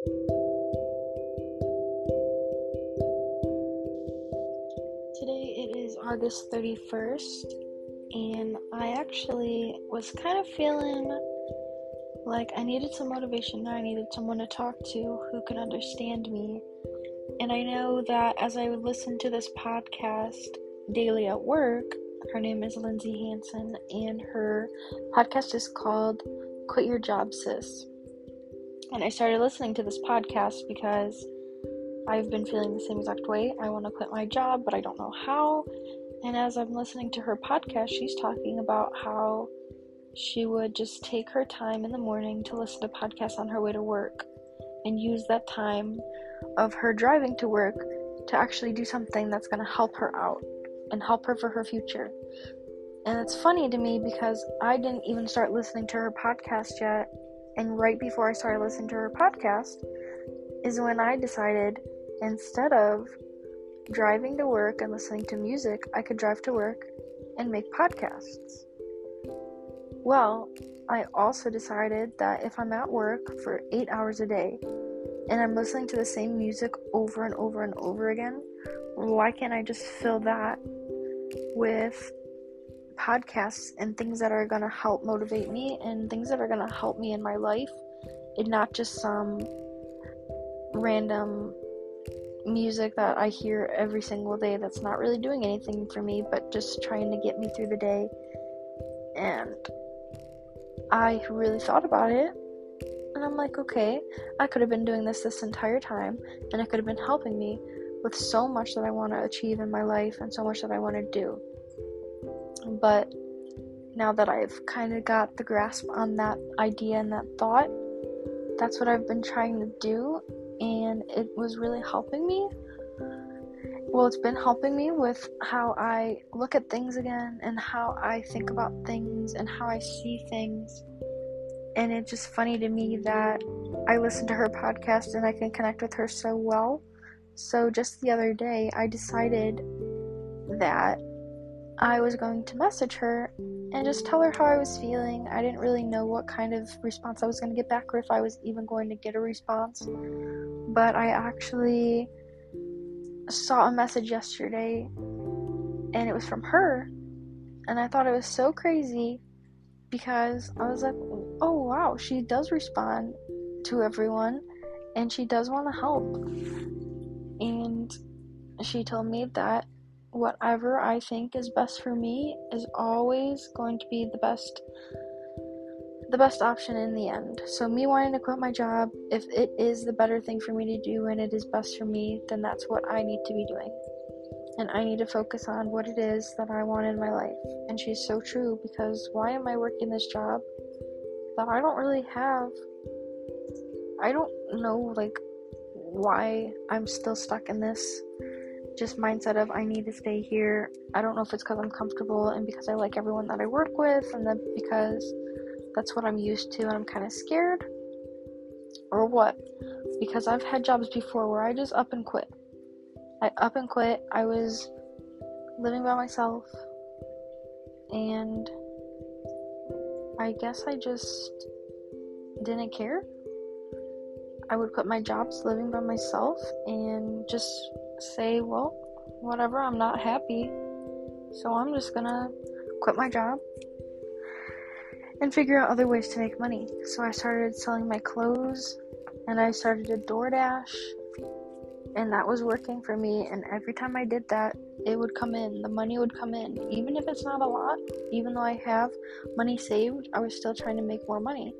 Today it is August 31st, and I actually was kind of feeling like I needed some motivation. I needed someone to talk to who could understand me. And I know that as I listen to this podcast daily at work, her name is Lindsay Hanson, and her podcast is called Quit Your Job, Sis. And I started listening to this podcast because I've been feeling the same exact way. I want to quit my job, but I don't know how. And as I'm listening to her podcast, she's talking about how she would just take her time in the morning to listen to podcasts on her way to work and use that time of her driving to work to actually do something that's going to help her out and help her for her future. And it's funny to me because I didn't even start listening to her podcast yet. And right before I started listening to her podcast is when I decided instead of driving to work and listening to music, I could drive to work and make podcasts. Well, I also decided that if I'm at work for eight hours a day and I'm listening to the same music over and over and over again, why can't I just fill that with podcasts and things that are going to help motivate me and things that are going to help me in my life and not just some random music that I hear every single day that's not really doing anything for me but just trying to get me through the day. And I really thought about it and I'm like, okay, I could have been doing this this entire time and it could have been helping me with so much that I want to achieve in my life and so much that I want to do. But now that I've kind of got the grasp on that idea and that thought, that's what I've been trying to do, and it was really helping me. Well, it's been helping me with how I look at things again and how I think about things and how I see things. And it's just funny to me that I listen to her podcast and I can connect with her so well. So, just the other day, I decided that I was going to message her and just tell her how I was feeling. I didn't really know what kind of response I was going to get back or if I was even going to get a response. But I actually saw a message yesterday and it was from her. And I thought it was so crazy because I was like, oh wow, she does respond to everyone and she does want to help. And she told me that whatever I think is best for me is always going to be the best the best option in the end. So me wanting to quit my job, if it is the better thing for me to do and it is best for me, then that's what I need to be doing. And I need to focus on what it is that I want in my life. And she's so true because why am I working this job that I don't really have I don't know like why I'm still stuck in this just mindset of I need to stay here. I don't know if it's because I'm comfortable and because I like everyone that I work with, and then because that's what I'm used to and I'm kind of scared, or what. Because I've had jobs before where I just up and quit. I up and quit. I was living by myself, and I guess I just didn't care. I would quit my jobs living by myself and just say, well, whatever, I'm not happy. So I'm just gonna quit my job and figure out other ways to make money. So I started selling my clothes and I started a DoorDash and that was working for me and every time I did that it would come in the money would come in even if it's not a lot even though I have money saved I was still trying to make more money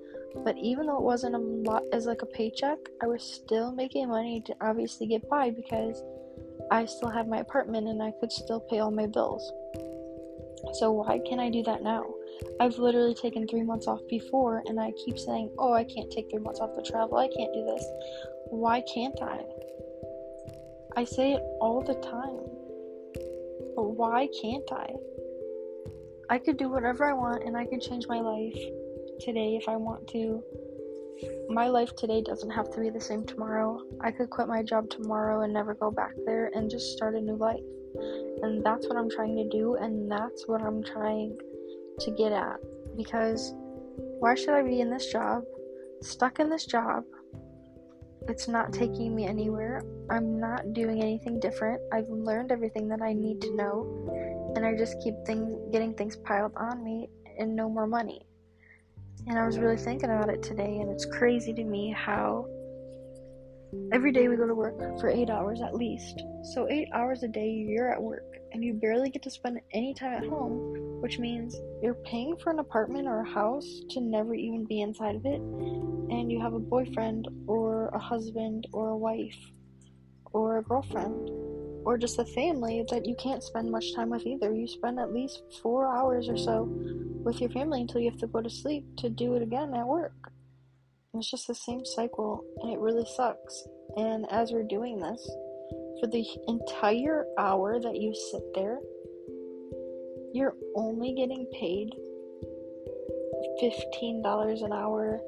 but even though it wasn't a lot as like a paycheck I was still making money to obviously get by because I still had my apartment and I could still pay all my bills. So why can't I do that now? I've literally taken three months off before and I keep saying, oh, I can't take three months off to travel. I can't do this. Why can't I? I say it all the time. But why can't I? I could do whatever I want and I could change my life today if I want to my life today doesn't have to be the same tomorrow. I could quit my job tomorrow and never go back there and just start a new life. And that's what I'm trying to do, and that's what I'm trying to get at. Because why should I be in this job, stuck in this job, It's not taking me anywhere. I'm not doing anything different. I've learned everything that I need to know, and I just keep things getting things piled on me and no more money. And I was really thinking about it today, and it's crazy to me how every day we go to work for eight hours at least. So, eight hours a day you're at work, and you barely get to spend any time at home, which means you're paying for an apartment or a house to never even be inside of it, and you have a boyfriend or a husband or a wife or a girlfriend or just a family that you can't spend much time with either. You spend at least four hours or so with your family until you have to go to sleep to do it again at work. And it's just the same cycle, and it really sucks. And as we're doing this, for the entire hour that you sit there, you're only getting paid $15 an hour,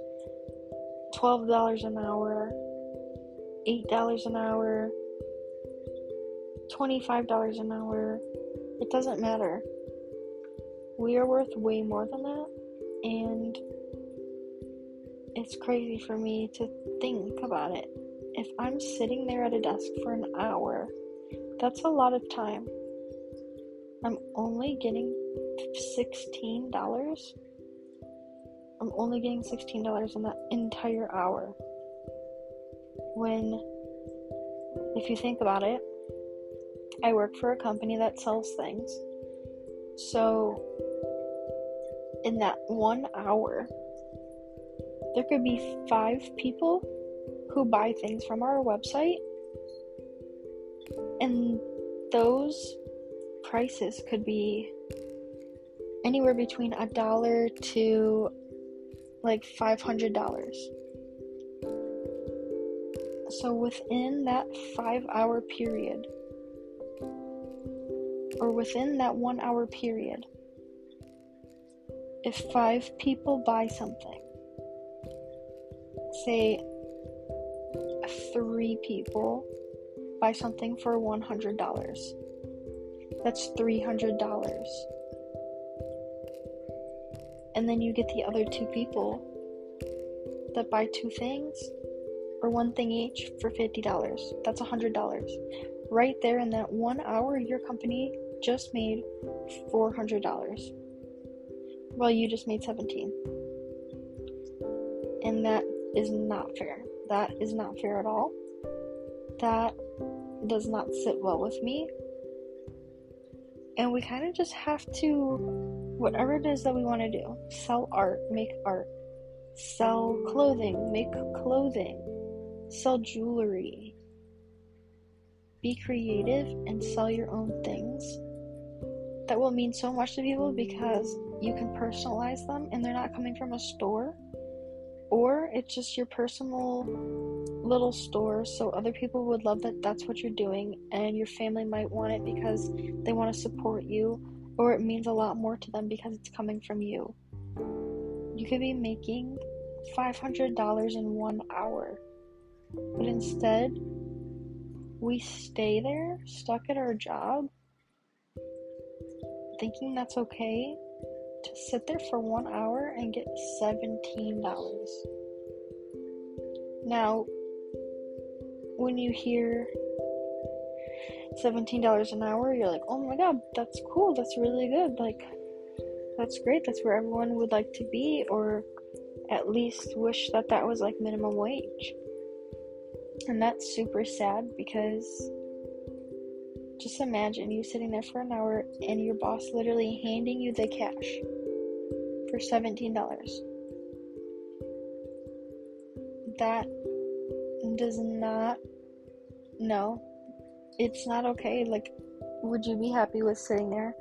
$12 an hour, $8 an hour, $25 an hour. It doesn't matter. We are worth way more than that, and it's crazy for me to think about it. If I'm sitting there at a desk for an hour, that's a lot of time. I'm only getting $16. I'm only getting $16 in that entire hour. When, if you think about it, I work for a company that sells things. So, in that one hour, there could be five people who buy things from our website, and those prices could be anywhere between a dollar to like $500. So within that five hour period, or within that one hour period, if five people buy something, say three people buy something for $100, that's $300. And then you get the other two people that buy two things or one thing each for $50. That's $100. Right there in that one hour, your company just made $400. Well, you just made 17. And that is not fair. That is not fair at all. That does not sit well with me. And we kind of just have to, whatever it is that we want to do, sell art, make art, sell clothing, make clothing, sell jewelry, be creative, and sell your own things that will mean so much to people because you can personalize them and they're not coming from a store. Or it's just your personal little store so other people would love that that's what you're doing and your family might want it because they want to support you or it means a lot more to them because it's coming from you. You could be making $500 in one hour but instead we stay there stuck at our job thinking that's okay to sit there for one hour and get $17. Now, when you hear $17 an hour, you're like, oh my god, that's cool, that's really good. Like, that's great, that's where everyone would like to be, or at least wish that that was like minimum wage. And that's super sad because just imagine you sitting there for an hour and your boss literally handing you the cash for $17. That does not, no, it's not okay. Like, would you be happy with sitting there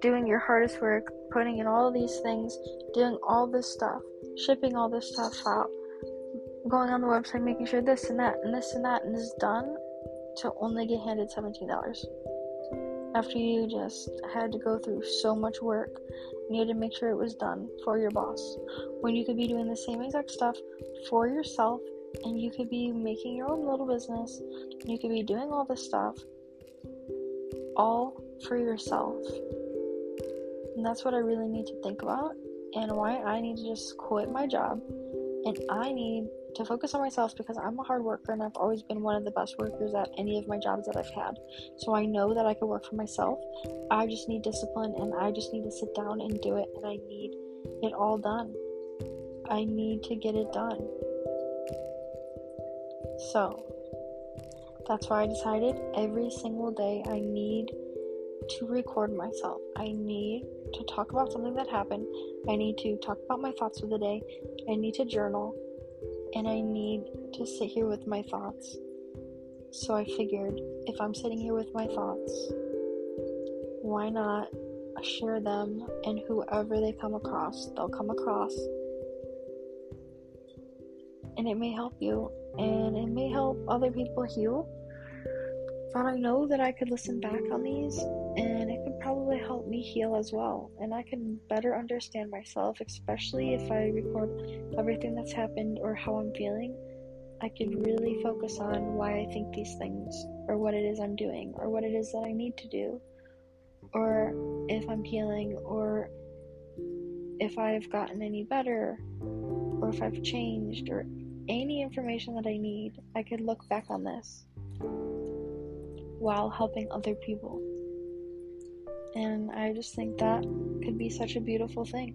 doing your hardest work, putting in all these things, doing all this stuff, shipping all this stuff out, going on the website, making sure this and that and this and that and is done? To only get handed $17 after you just had to go through so much work and you had to make sure it was done for your boss. When you could be doing the same exact stuff for yourself and you could be making your own little business and you could be doing all this stuff all for yourself. And that's what i really need to think about and why i need to just quit my job and i need to focus on myself because I'm a hard worker and I've always been one of the best workers at any of my jobs that I've had. So I know that I can work for myself. I just need discipline and I just need to sit down and do it and I need it all done. I need to get it done. So that's why I decided every single day I need to record myself. I need to talk about something that happened. I need to talk about my thoughts for the day. I need to journal. And I need to sit here with my thoughts. So I figured if I'm sitting here with my thoughts, why not share them and whoever they come across, they'll come across. And it may help you and it may help other people heal but I know that I could listen back on these and it help me heal as well. And I can better understand myself, especially if I record everything that's happened or how I'm feeling. I could really focus on why I think these things, or what it is I'm doing, or what it is that I need to do, or if I'm healing, or if I've gotten any better, or if I've changed, or any information that I need. I could look back on this while helping other people. And I just think that could be such a beautiful thing.